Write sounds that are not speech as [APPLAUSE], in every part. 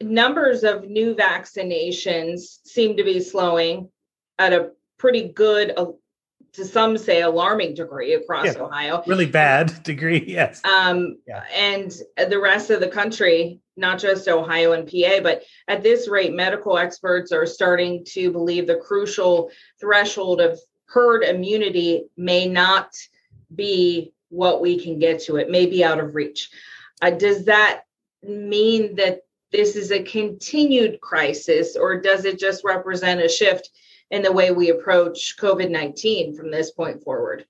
numbers of new vaccinations seem to be slowing at a pretty good, uh, to some say, alarming degree across yeah, Ohio. Really bad [LAUGHS] degree, yes. Um, yeah. And the rest of the country, not just Ohio and PA, but at this rate, medical experts are starting to believe the crucial threshold of herd immunity may not be what we can get to. It may be out of reach. Uh, does that mean that this is a continued crisis, or does it just represent a shift in the way we approach COVID 19 from this point forward?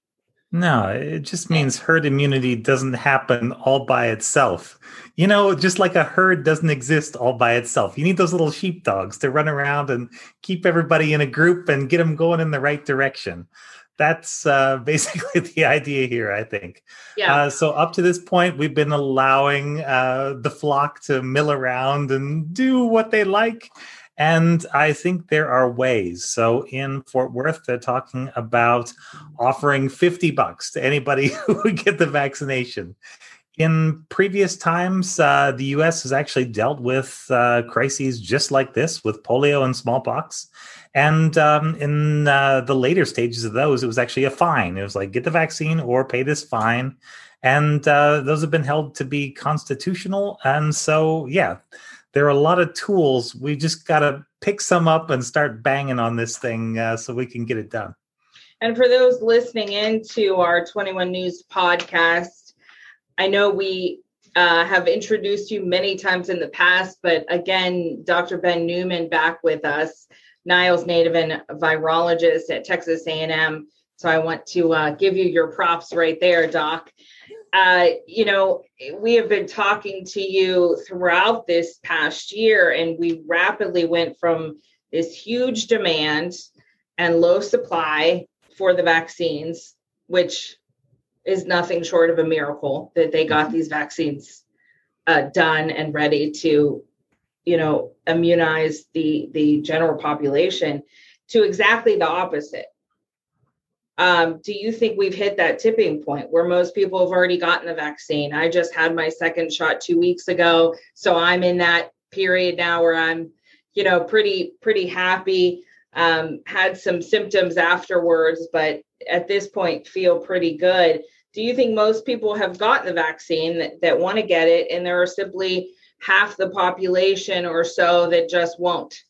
No, it just means herd immunity doesn't happen all by itself. You know, just like a herd doesn't exist all by itself. You need those little sheepdogs to run around and keep everybody in a group and get them going in the right direction that's uh, [LAUGHS] basically the idea here, I think. Yeah. Uh, so up to this point, we've been allowing uh, the flock to mill around and do what they like. And I think there are ways. So in Fort Worth, they're talking about offering 50 bucks to anybody [LAUGHS] who would get the vaccination. In previous times, uh, the US has actually dealt with uh, crises just like this with polio and smallpox. And um, in uh, the later stages of those, it was actually a fine. It was like, get the vaccine or pay this fine. And uh, those have been held to be constitutional. And so, yeah, there are a lot of tools. We just got to pick some up and start banging on this thing uh, so we can get it done. And for those listening into our 21 News podcast, I know we uh, have introduced you many times in the past, but again, Dr. Ben Neuman back with us. Niles native and virologist at Texas A&M. So I want to uh, give you your props right there, Doc. Uh, you know, we have been talking to you throughout this past year, and we rapidly went from this huge demand and low supply for the vaccines, which is nothing short of a miracle that they got these vaccines uh, done and ready to you know immunize the the general population to exactly the opposite. Um, do you think we've hit that tipping point where most people have already gotten the vaccine? I just had my second shot two weeks ago so i'm in that period now where i'm you know pretty pretty happy. Um, had some symptoms afterwards but at this point feel pretty good. Do you think most people have gotten the vaccine that, that want to get it and there are simply half the population or so that just won't?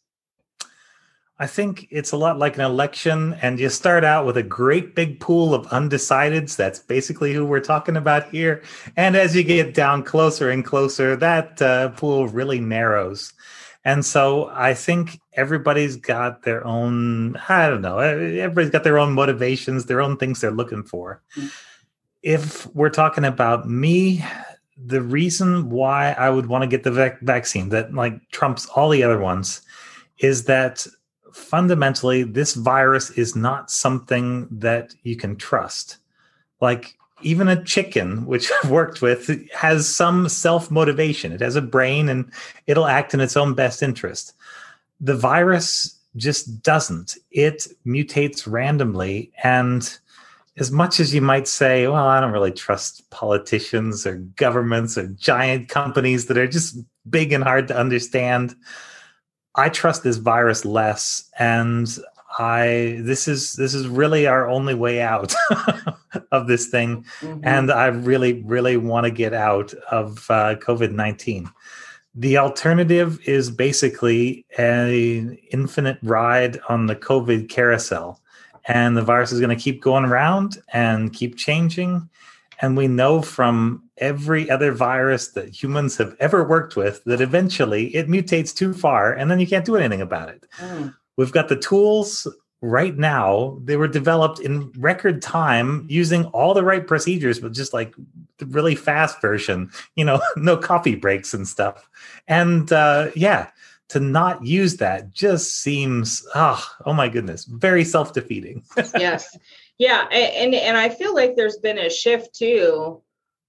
I think it's a lot like an election, and you start out with a great big pool of undecideds. That's basically who we're talking about here. And as you get down closer and closer, that uh, pool really narrows. And so I think everybody's got their own, I don't know, everybody's got their own motivations, their own things they're looking for. Mm-hmm. If we're talking about me, the reason why I would want to get the vac- vaccine that like trumps all the other ones is that fundamentally this virus is not something that you can trust. Like even a chicken, which [LAUGHS] I've worked with, has some self motivation. It has a brain and it'll act in its own best interest. The virus just doesn't. It mutates randomly and as much as you might say, well, I don't really trust politicians or governments or giant companies that are just big and hard to understand, I trust this virus less. And I this is this is really our only way out [LAUGHS] of this thing, mm-hmm. and I really really want to get out of uh, COVID nineteen. The alternative is basically an infinite ride on the COVID carousel and the virus is going to keep going around and keep changing. And we know from every other virus that humans have ever worked with that eventually it mutates too far and then you can't do anything about it. Mm. We've got the tools right now. They were developed in record time using all the right procedures, but just like the really fast version, you know, [LAUGHS] no coffee breaks and stuff. And uh, yeah, to not use that just seems oh, oh my goodness very self-defeating. [LAUGHS] Yes. Yeah and and i feel like there's been a shift too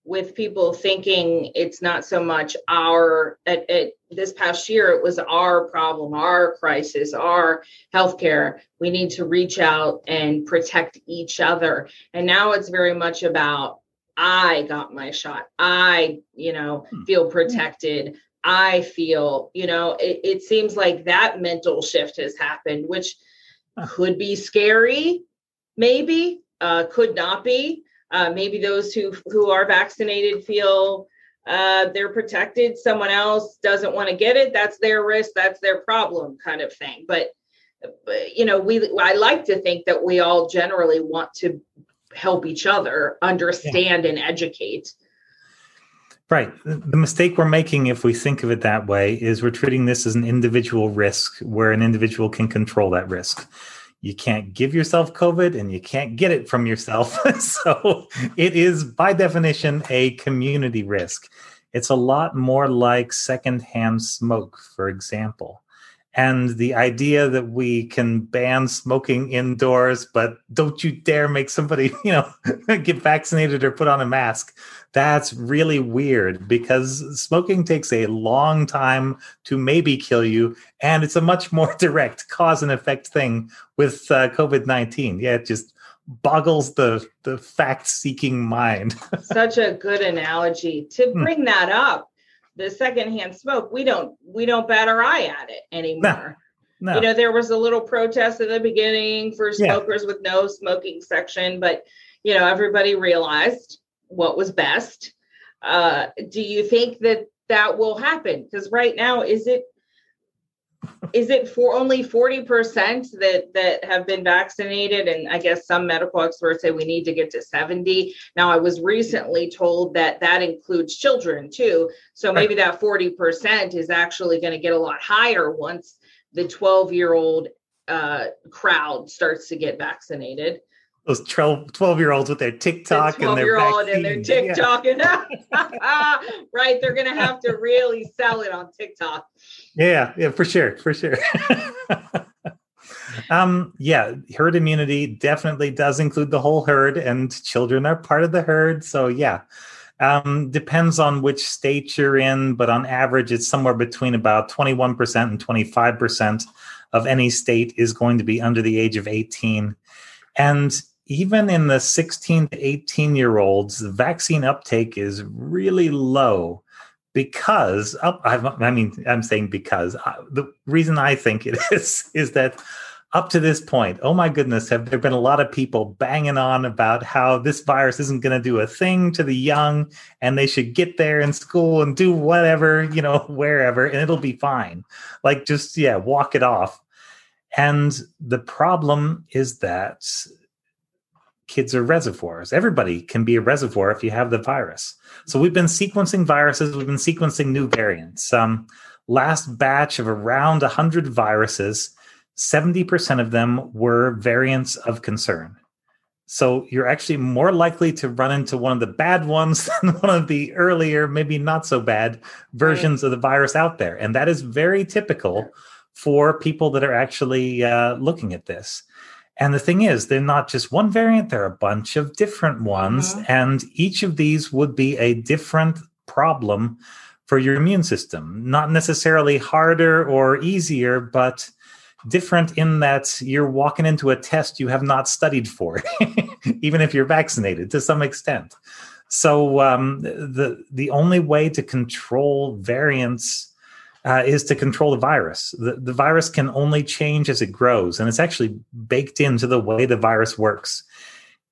with people thinking it's not so much our at, at this past year it was our problem our crisis our healthcare. We need to reach out and protect each other. And now it's very much about i got my shot. I you know hmm. feel protected I feel, you know, it, it seems like that mental shift has happened, which could be scary, maybe, uh, could not be. Uh, maybe those who who are vaccinated feel uh, they're protected. Someone else doesn't want to get it. That's their risk. That's their problem, kind of thing. But, but you know, we I like to think that we all generally want to help each other understand yeah. and educate. Right. The mistake we're making, if we think of it that way, is we're treating this as an individual risk where an individual can control that risk you can't give yourself COVID and you can't get it from yourself. [LAUGHS] so it is, by definition, a community risk. It's a lot more like secondhand smoke, for example. And the idea that we can ban smoking indoors, but don't you dare make somebody, [LAUGHS] you know, [LAUGHS] get vaccinated or put on a mask. That's really weird because smoking takes a long time to maybe kill you. And it's a much [LAUGHS] more direct cause and effect thing with uh, COVID 19. Yeah, it just boggles the the fact seeking mind such a good analogy to hmm. bring that up the secondhand smoke, we don't we don't bat our eye at it anymore. No, no. You know, there was a little protest at the beginning for smokers yeah. with no smoking section, but you know, everybody realized what was best. Uh, do you think that that will happen? Because right now, is it is it for only 40% that that have been vaccinated? And i guess some medical experts say we need to get to 70 now i was recently told that that includes children too. So maybe that 40% is actually going to get a lot higher once the 12 year old uh, crowd starts to get vaccinated those 12, 12 year olds with their TikTok and their vaccine. and their TikTok yeah. and [LAUGHS] right, they're gonna have to really sell it on TikTok. Yeah, yeah, for sure, for sure. [LAUGHS] um, yeah, herd immunity definitely does include the whole herd, and children are part of the herd. So yeah. Um, depends on which state you're in, but on average, it's somewhere between about 21% and 25% of any state is going to be under the age of 18. And even in the 16 to 18 year olds, the vaccine uptake is really low because up, I mean, I'm saying because uh, the reason I think it [LAUGHS] is is that up to this point, oh my goodness, have there been a lot of people banging on about how this virus isn't going to do a thing to the young and they should get there in school and do whatever, you know, [LAUGHS] wherever, and it'll be fine. Like, just, yeah, walk it off. And the problem is that kids are reservoirs. Everybody can be a reservoir if you have the virus. So we've been sequencing viruses, we've been sequencing new variants. Um, last batch of around 100 viruses, 70% of them were variants of concern. So you're actually more likely to run into one of the bad ones [LAUGHS] than one of the earlier, maybe not so bad versions right. of the virus out there. And that is very typical for people that are actually uh, looking at this. And the thing is, they're not just one variant, they're a bunch of different ones. Mm-hmm. And each of these would be a different problem for your immune system. Not necessarily harder or easier, but different in that you're walking into a test you have not studied for, [LAUGHS] even if you're vaccinated to some extent. So um, the the only way to control variants uh, is to control the virus. The, the virus can only change as it grows, and it's actually baked into the way the virus works.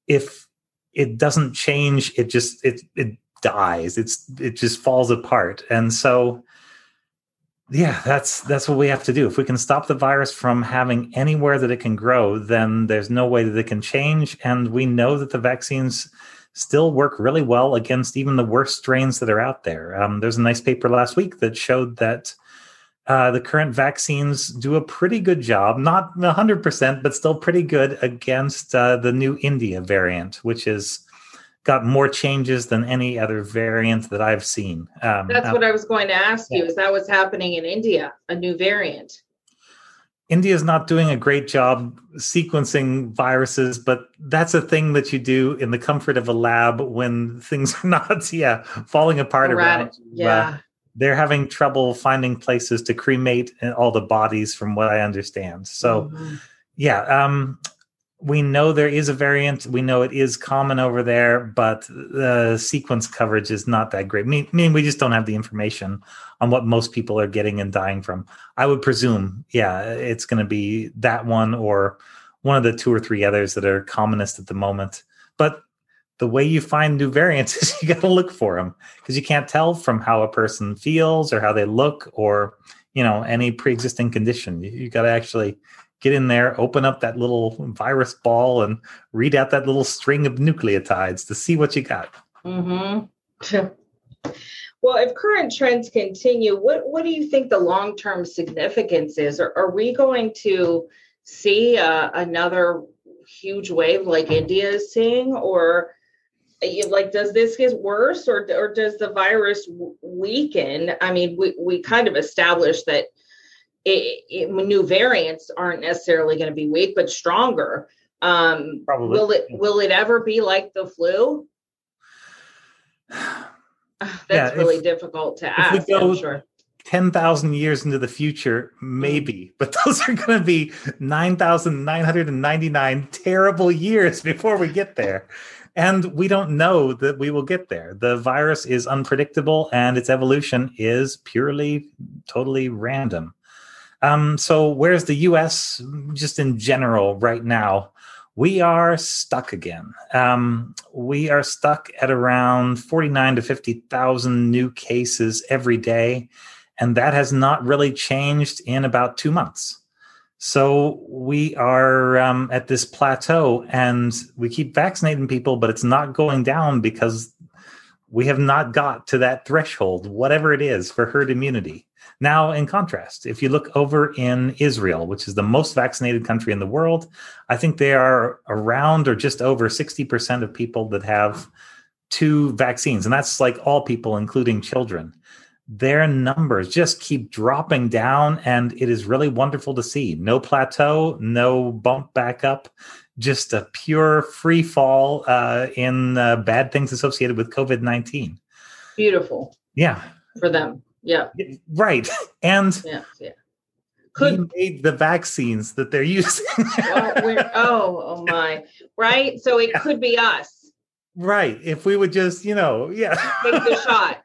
If it doesn't change, it just it it dies. It's it just falls apart, and so yeah, that's that's what we have to do. If we can stop the virus from having anywhere that it can grow, then there's no way that it can change, and we know that the vaccines still work really well against even the worst strains that are out there. Um, there's a nice paper last week that showed that uh, the current vaccines do a pretty good job, not 100%, but still pretty good against uh, the new India variant, which has got more changes than any other variant that I've seen. Um, That's what I was going to ask you. Is that what's happening in India, a new variant? India is not doing a great job sequencing viruses, but that's a thing that you do in the comfort of a lab when things [LAUGHS] are not, yeah, falling apart around. Yeah. Uh, they're having trouble finding places to cremate all the bodies, from what I understand. So, mm-hmm. yeah, um, we know there is a variant. We know it is common over there, but the sequence coverage is not that great. I mean, I mean, we just don't have the information on what most people are getting and dying from. I would presume, yeah, it's going to be that one or one of the two or three others that are commonest at the moment. But the way you find new variants [LAUGHS] is you got to look for them because you can't tell from how a person feels or how they look or you know any pre-existing condition. You, you got to actually get in there, open up that little virus ball, and read out that little string of nucleotides to see what you got. Mm-hmm. [LAUGHS] well, if current trends continue, what what do you think the long term significance is? Are, are we going to see uh, another huge wave like India is seeing, or like does this get worse, or or does the virus weaken? I mean, we we kind of established that it, it, new variants aren't necessarily going to be weak, but stronger. Um, Probably. Will it will it ever be like the flu? [SIGHS] That's yeah, really if, difficult to ask. I'm sure. 10,000 years into the future, maybe, but [LAUGHS] those are going to be 9,999 terrible years before we get there. And we don't know that we will get there. The virus is unpredictable and its evolution is purely, totally random. Um, so, where's the US just in general right now? We are stuck again. Um, we are stuck at around 49 to 50,000 new cases every day. And that has not really changed in about two months. So we are um, at this plateau and we keep vaccinating people, but it's not going down because we have not got to that threshold, whatever it is, for herd immunity. Now, in contrast, if you look over in Israel, which is the most vaccinated country in the world, I think they are around or just over 60% of people that have two vaccines. And that's like all people, including children. Their numbers just keep dropping down, and it is really wonderful to see. No plateau, no bump back up, just a pure free fall uh, in uh, bad things associated with COVID 19. Beautiful. Yeah. For them. Yeah. Right. [LAUGHS] And yeah, yeah. Could made the vaccines that they're using. [LAUGHS] well, oh, oh my. Right. So it yeah. could be us. Right. If we would just, you know, yeah. Take the [LAUGHS] shot.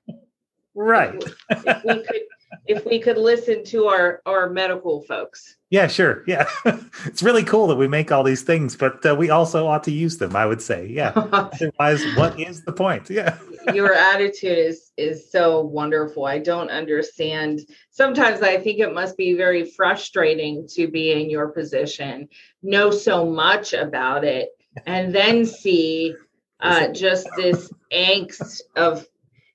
Right. If, we could if we could listen to our our medical folks. Yeah, sure. Yeah. [LAUGHS] it's really cool that we make all these things, but uh, we also ought to use them, I would say. Yeah. [LAUGHS] Otherwise, what is the point? Yeah. [LAUGHS] Your attitude is is so wonderful. I don't understand. Sometimes I think it must be very frustrating to be in your position, know so much about it, and then see uh, just this angst of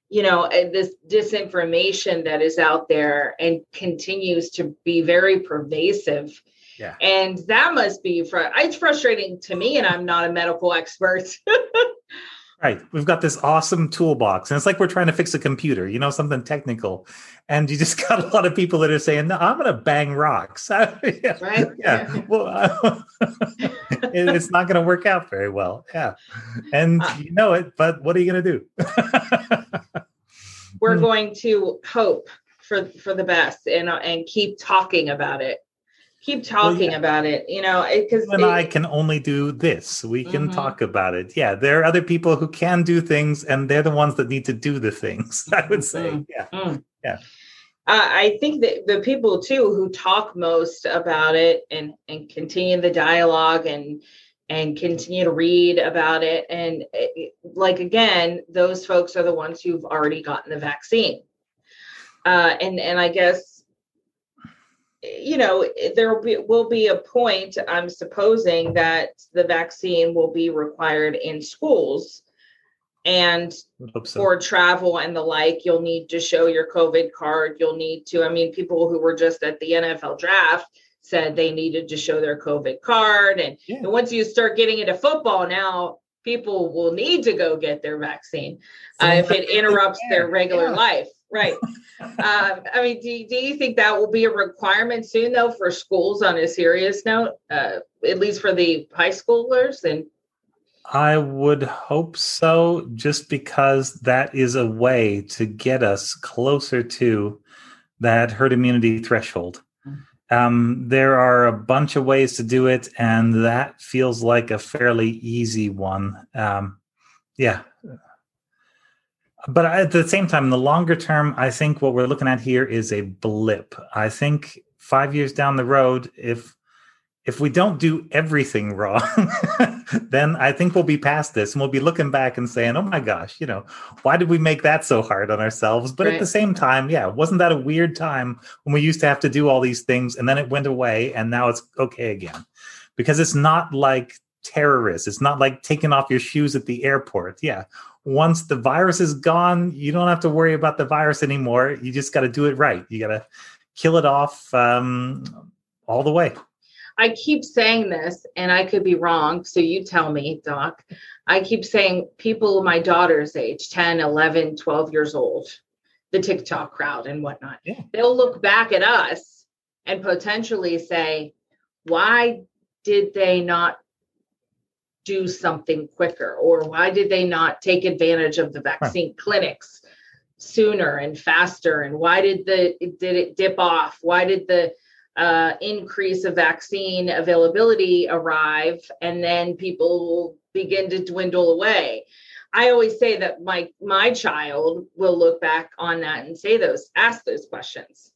you know uh, this disinformation that is out there and continues to be very pervasive yeah. and that must be fr- it's frustrating to me and i'm not a medical expert [LAUGHS] right. We've got this awesome toolbox and it's like we're trying to fix a computer you know something technical. And you just [LAUGHS] got a lot of people that are saying no i'm gonna bang rocks. [LAUGHS] Yeah, right. Yeah. Well [LAUGHS] it's not gonna work out very well. Yeah. And uh, you know it but what are you gonna do? We're mm. going to hope for for the best and uh, and keep talking about it keep talking well, yeah. about it you know because and i can only do this we can mm-hmm. talk about it yeah there are other people who can do things and they're the ones that need to do the things [LAUGHS] i would say mm-hmm. yeah mm. yeah uh, I think that the people too who talk most about it and and continue the dialogue and and continue to read about it. And it, like again, those folks are the ones who've already gotten the vaccine. Uh, and and I guess you know there will be will be a point. I'm supposing that the vaccine will be required in schools. And so. for travel and the like, you'll need to show your COVID card. You'll need to, I mean, people who were just at the NFL draft, said they needed to show their COVID card. And, yeah. and once you start getting into football now, people will need to go get their vaccine uh, if it interrupts their regular yeah. life. Right. um, I mean, do, do you think that will be a requirement soon, though, for schools on a serious note, uh, at least for the high schoolers? And I would hope so, just because that is a way to get us closer to that herd immunity threshold Um, there are a bunch of ways to do it, and that feels like a fairly easy one. Um, yeah. But at the same time, in the longer term, I think what we're looking at here is a blip. I think five years down the road, if if we don't do everything [LAUGHS] wrong, then I think we'll be past this and we'll be looking back and saying, oh my gosh, you know, why did we make that so hard on ourselves? But right. at the same time, yeah, wasn't that a weird time when we used to have to do all these things and then it went away and now it's okay again? Because it's not like terrorists, it's not like taking off your shoes at the airport. Yeah. Once the virus is gone, you don't have to worry about the virus anymore. You just got to do it right. You got to kill it off um, all the way. I keep saying this, and I could be wrong. So you tell me, Doc. I keep saying people my daughter's age 10, 11, 12 years old, the TikTok crowd and whatnot, yeah. they'll look back at us and potentially say, why did they not do something quicker? Or why did they not take advantage of the vaccine right. clinics sooner and faster? And why did the did it dip off? Why did the uh, increase of vaccine availability arrive and then people begin to dwindle away i always say that my my child will look back on that and say those ask those questions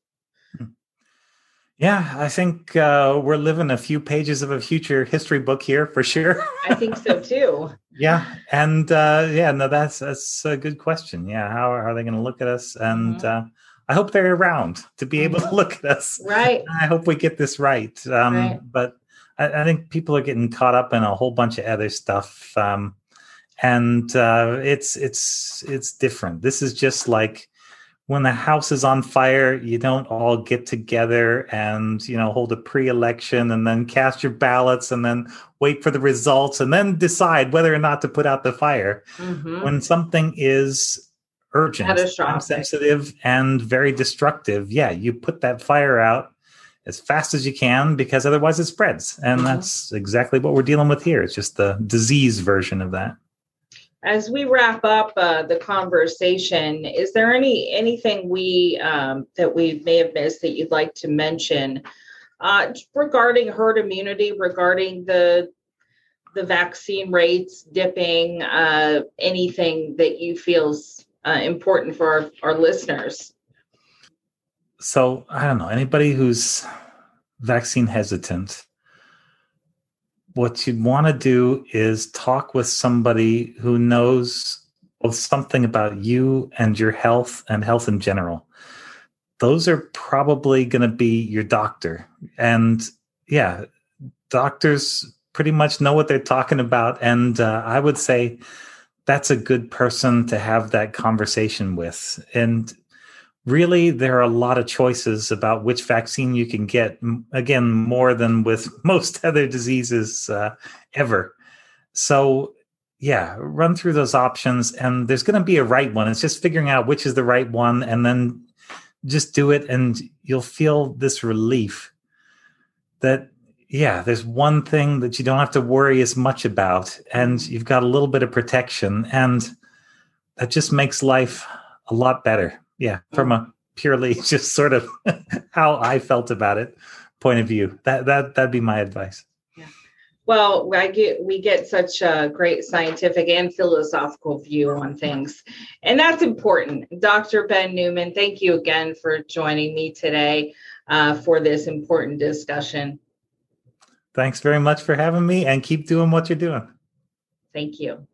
yeah i think uh, we're living a few pages of a future history book here for sure [LAUGHS] i think so too yeah and uh, yeah no that's that's a good question yeah how are they going to look at us and mm-hmm. uh, I hope they're around to be able to mm-hmm. look at us. Right. [LAUGHS] I hope we get this right. Um, right. But I, I, think people are getting caught up in a whole bunch of other stuff, um, and uh, it's it's it's different. This is just like when the house is on fire. You don't all get together and you know hold a pre-election and then cast your ballots and then wait for the results and then decide whether or not to put out the fire. Mm-hmm. When something is urgent, sensitive, and very destructive, yeah, you put that fire out as fast as you can because otherwise it spreads. And mm-hmm. that's exactly what we're dealing with here. It's just the disease version of that. As we wrap up uh, the conversation, is there any anything we um, that we may have missed that you'd like to mention uh, regarding herd immunity, regarding the the vaccine rates dipping, uh, anything that you feels uh, important for our, our listeners? So I don't know anybody who's vaccine hesitant. What you'd want to do is talk with somebody who knows both something about you and your health and health in general. Those are probably going to be your doctor. And yeah, doctors pretty much know what they're talking about. And uh, I would say that's a good person to have that conversation with. And really, there are a lot of choices about which vaccine you can get. Again, more than with [LAUGHS] most other diseases uh, ever. So, yeah, run through those options, and there's going to be a right one. It's just figuring out which is the right one, and then just do it, and you'll feel this relief that yeah, there's one thing that you don't have to worry as much about, and you've got a little bit of protection, and that just makes life a lot better. Yeah, from a purely [LAUGHS] just sort of [LAUGHS] how I felt about it point of view. That that that'd be my advice. Yeah. Well, I get we get such a great scientific and philosophical view on things, and that's important. Dr. Ben Neuman, thank you again for joining me today uh, for this important discussion. Thanks very much for having me and keep doing what you're doing. Thank you.